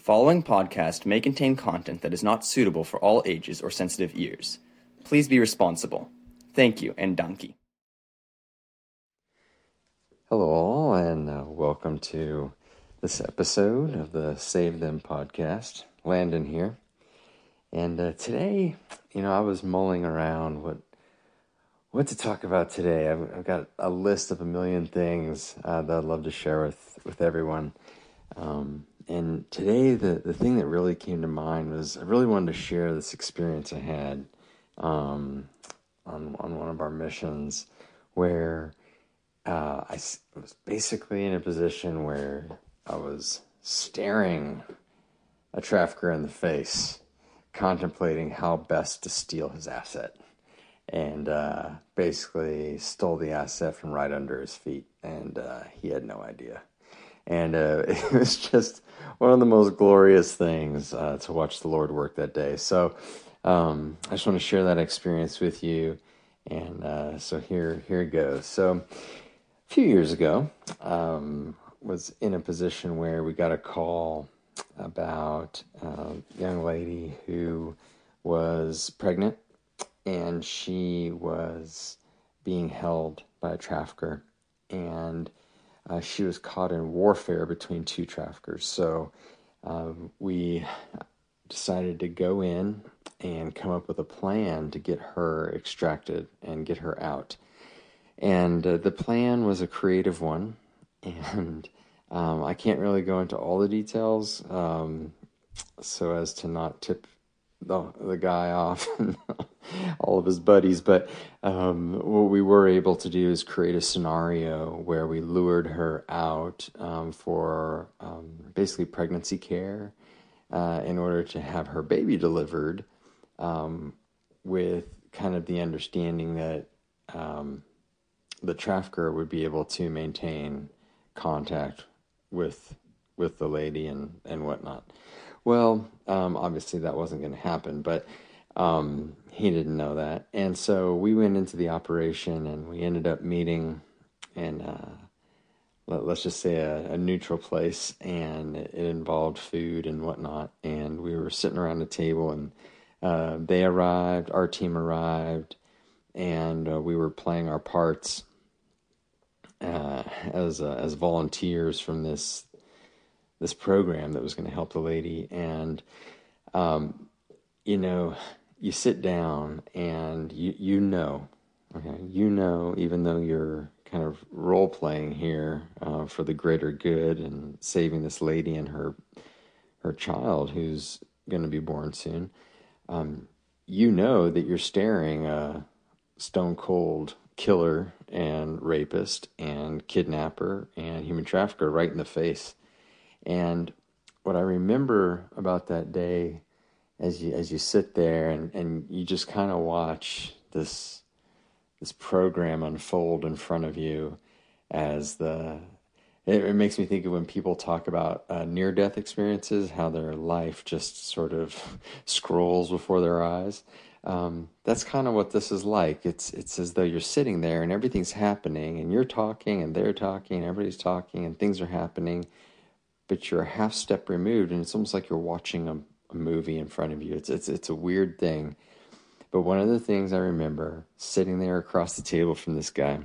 following podcast may contain content that is not suitable for all ages or sensitive ears. Please be responsible. Thank you, and donkey. Hello, all, and uh, welcome to this episode of the Save Them podcast. Landon here. And uh, today, you know, I was mulling around what what to talk about today. I've, I've got a list of a million things uh, that I'd love to share with with everyone. Um, and today, the the thing that really came to mind was I really wanted to share this experience I had um, on on one of our missions where uh, I was basically in a position where I was staring a trafficker in the face, contemplating how best to steal his asset and uh, basically stole the asset from right under his feet, and uh, he had no idea. And uh, it was just one of the most glorious things uh, to watch the Lord work that day. So um, I just want to share that experience with you. And uh, so here, here it goes. So a few years ago, um, was in a position where we got a call about a young lady who was pregnant and she was being held by a trafficker, and uh, she was caught in warfare between two traffickers. So um, we decided to go in and come up with a plan to get her extracted and get her out. And uh, the plan was a creative one, and um, I can't really go into all the details um, so as to not tip the, the guy off all of his buddies. But um, what we were able to do is create a scenario where we lured her out um, for um, basically pregnancy care uh, in order to have her baby delivered um, with kind of the understanding that um, the trafficker would be able to maintain contact with with the lady and and whatnot. Well, um, obviously that wasn't going to happen, but um, he didn't know that, and so we went into the operation and we ended up meeting in uh, let, us just say a, a, neutral place, and it, involved food and whatnot, and we were sitting around a table and. Uh, they arrived, our team arrived, and uh, we were playing our parts uh, as uh, as volunteers from this this program that was going to help the lady, and um, you know, you sit down and you you know, okay, you know, even though you're kind of role playing here uh, for the greater good and saving this lady and her her child who's going to be born soon, um, you know that you're staring a stone cold killer and rapist and kidnapper and human trafficker right in the face. And what I remember about that day as you as you sit there and, and you just kind of watch this this program unfold in front of you as the it, it makes me think of when people talk about uh, near death experiences how their life just sort of scrolls before their eyes um, that's kind of what this is like. It's it's as though you're sitting there and everything's happening, and you're talking, and they're talking, and everybody's talking, and things are happening, but you're a half step removed, and it's almost like you're watching a, a movie in front of you. It's it's it's a weird thing. But one of the things I remember sitting there across the table from this guy.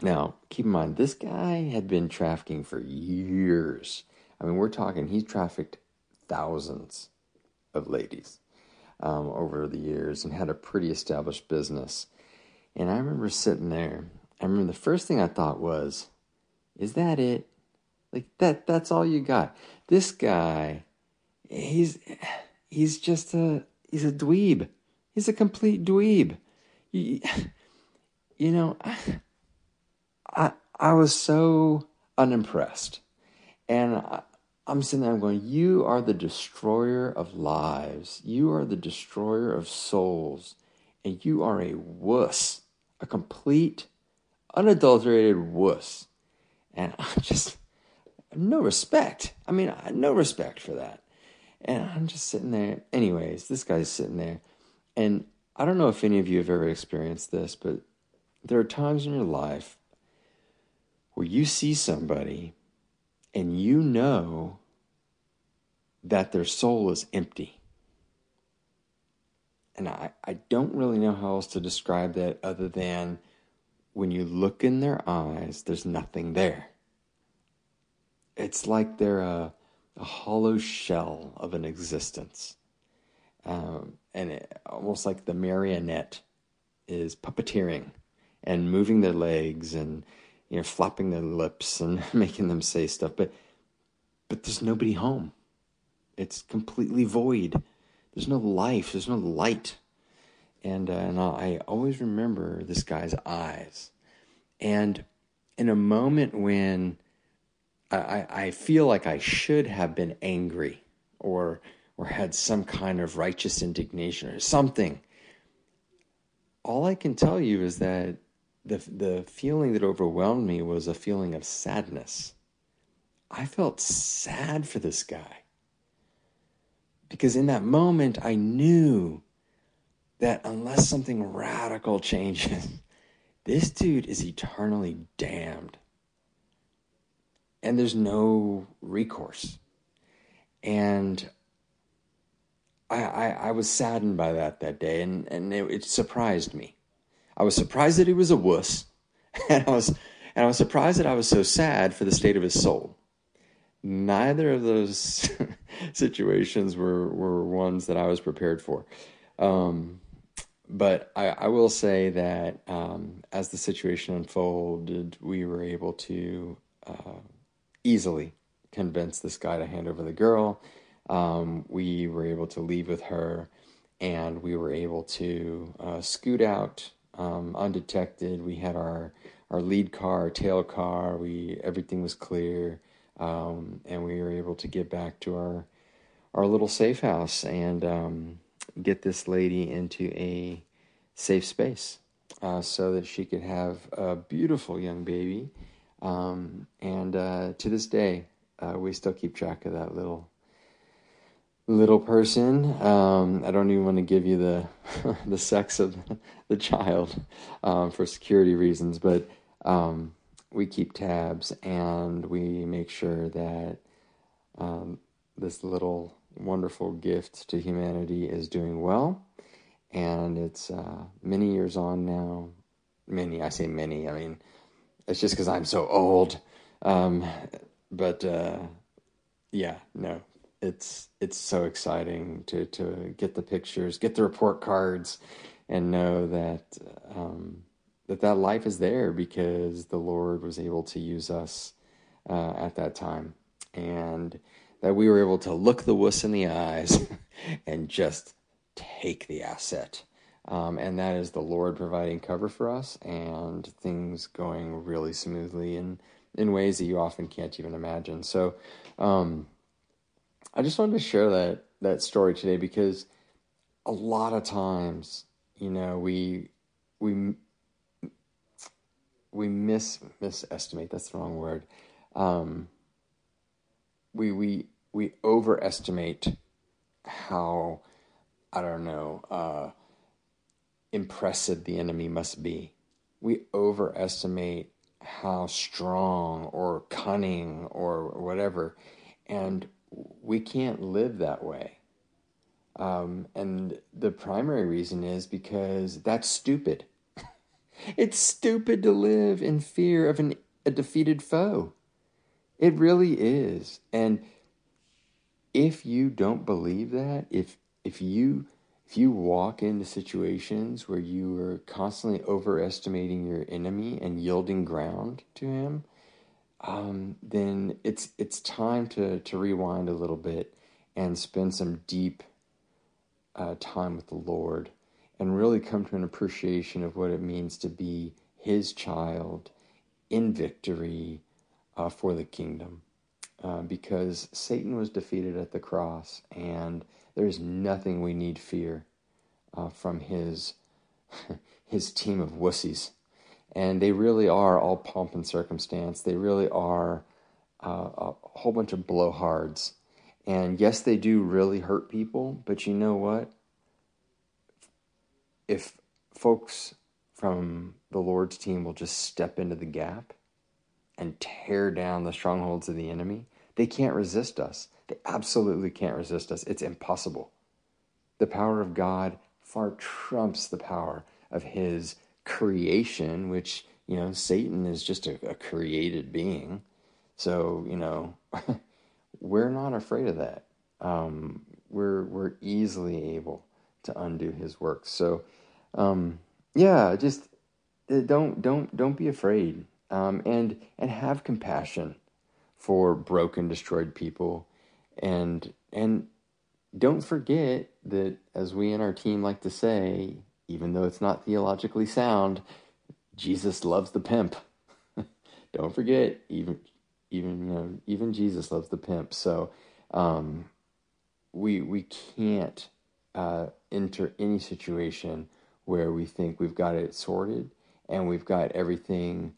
Now, keep in mind, this guy had been trafficking for years. I mean, we're talking, he trafficked thousands of ladies um, over the years and had a pretty established business. And I remember sitting there. I remember the first thing I thought was, "Is that it? Like that? That's all you got? This guy, he's he's just a he's a dweeb. He's a complete dweeb. You, you know, I I was so unimpressed, and I, I'm sitting there, I'm going, You are the destroyer of lives. You are the destroyer of souls. And you are a wuss, a complete, unadulterated wuss. And I just, no respect. I mean, no respect for that. And I'm just sitting there. Anyways, this guy's sitting there. And I don't know if any of you have ever experienced this, but there are times in your life where you see somebody and you know that their soul is empty. And I, I don't really know how else to describe that other than when you look in their eyes, there's nothing there. It's like they're a, a hollow shell of an existence. Um, and it, almost like the marionette is puppeteering and moving their legs and you know flapping their lips and making them say stuff. But but there's nobody home. It's completely void. There's no life. There's no light. And uh, and I always remember this guy's eyes. And in a moment when I, I feel like I should have been angry or or had some kind of righteous indignation or something all I can tell you is that the the feeling that overwhelmed me was a feeling of sadness. I felt sad for this guy. Because in that moment I knew that unless something radical changes, this dude is eternally damned. And there's no recourse. And I, I, I was saddened by that that day, and, and it, it surprised me. I was surprised that he was a wuss, and I was and I was surprised that I was so sad for the state of his soul. Neither of those situations were were ones that I was prepared for. Um, but I, I, will say that um, as the situation unfolded, we were able to uh, easily convince this guy to hand over the girl um, we were able to leave with her and we were able to uh, scoot out um, undetected. We had our our lead car, our tail car. We everything was clear, um, and we were able to get back to our our little safe house and um, get this lady into a safe space uh, so that she could have a beautiful young baby. Um, and uh, to this day, uh, we still keep track of that little little person. Um, I don't even want to give you the the sex of the child um, for security reasons, but um, we keep tabs and we make sure that um, this little wonderful gift to humanity is doing well. And it's uh, many years on now. Many, I say many. I mean, it's just because I'm so old. Um, but uh, yeah, no, it's it's so exciting to to get the pictures, get the report cards, and know that um, that that life is there because the Lord was able to use us uh, at that time, and that we were able to look the wuss in the eyes and just take the asset. Um, and that is the Lord providing cover for us and things going really smoothly in in ways that you often can't even imagine. So. Um, I just wanted to share that that story today because a lot of times, you know, we we we miss misestimate. That's the wrong word. Um, we we we overestimate how I don't know uh, impressive the enemy must be. We overestimate how strong or cunning or whatever, and we can't live that way. Um, and the primary reason is because that's stupid. it's stupid to live in fear of an, a defeated foe. It really is. And if you don't believe that, if if you if you walk into situations where you are constantly overestimating your enemy and yielding ground to him, um, then it's it's time to to rewind a little bit and spend some deep uh, time with the Lord and really come to an appreciation of what it means to be His child in victory uh, for the kingdom. Uh, because Satan was defeated at the cross, and there's nothing we need fear uh, from his his team of wussies and they really are all pomp and circumstance. They really are uh, a whole bunch of blowhards. And yes, they do really hurt people, but you know what? If folks from the Lord's team will just step into the gap and tear down the strongholds of the enemy, they can't resist us. They absolutely can't resist us. It's impossible. The power of God far trumps the power of his creation, which, you know, Satan is just a, a created being. So, you know, we're not afraid of that. Um, we're, we're easily able to undo his work. So, um, yeah, just uh, don't, don't, don't be afraid. Um, and, and have compassion for broken, destroyed people. And, and don't forget that, as we in our team like to say, even though it's not theologically sound, Jesus loves the pimp. don't forget, even even you know, even Jesus loves the pimp. So um, we we can't uh, enter any situation where we think we've got it sorted and we've got everything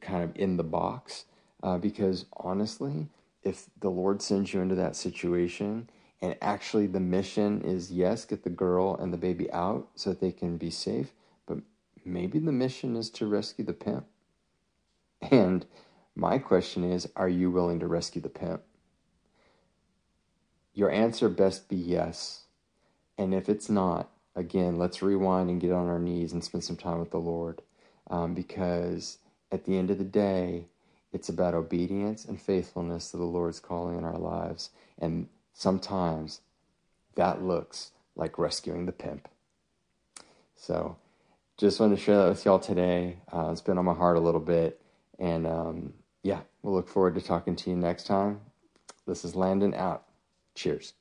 kind of in the box. Uh, because honestly, if the Lord sends you into that situation and actually the mission is yes, get the girl and the baby out so that they can be safe, but maybe the mission is to rescue the pimp. And my question is are you willing to rescue the pimp? Your answer best be yes. And if it's not, again, let's rewind and get on our knees and spend some time with the Lord. Um, because at the end of the day, it's about obedience and faithfulness to the Lord's calling in our lives. And sometimes that looks like rescuing the pimp. So, just wanted to share that with y'all today. Uh, it's been on my heart a little bit. And um, yeah, we'll look forward to talking to you next time. This is Landon out. Cheers.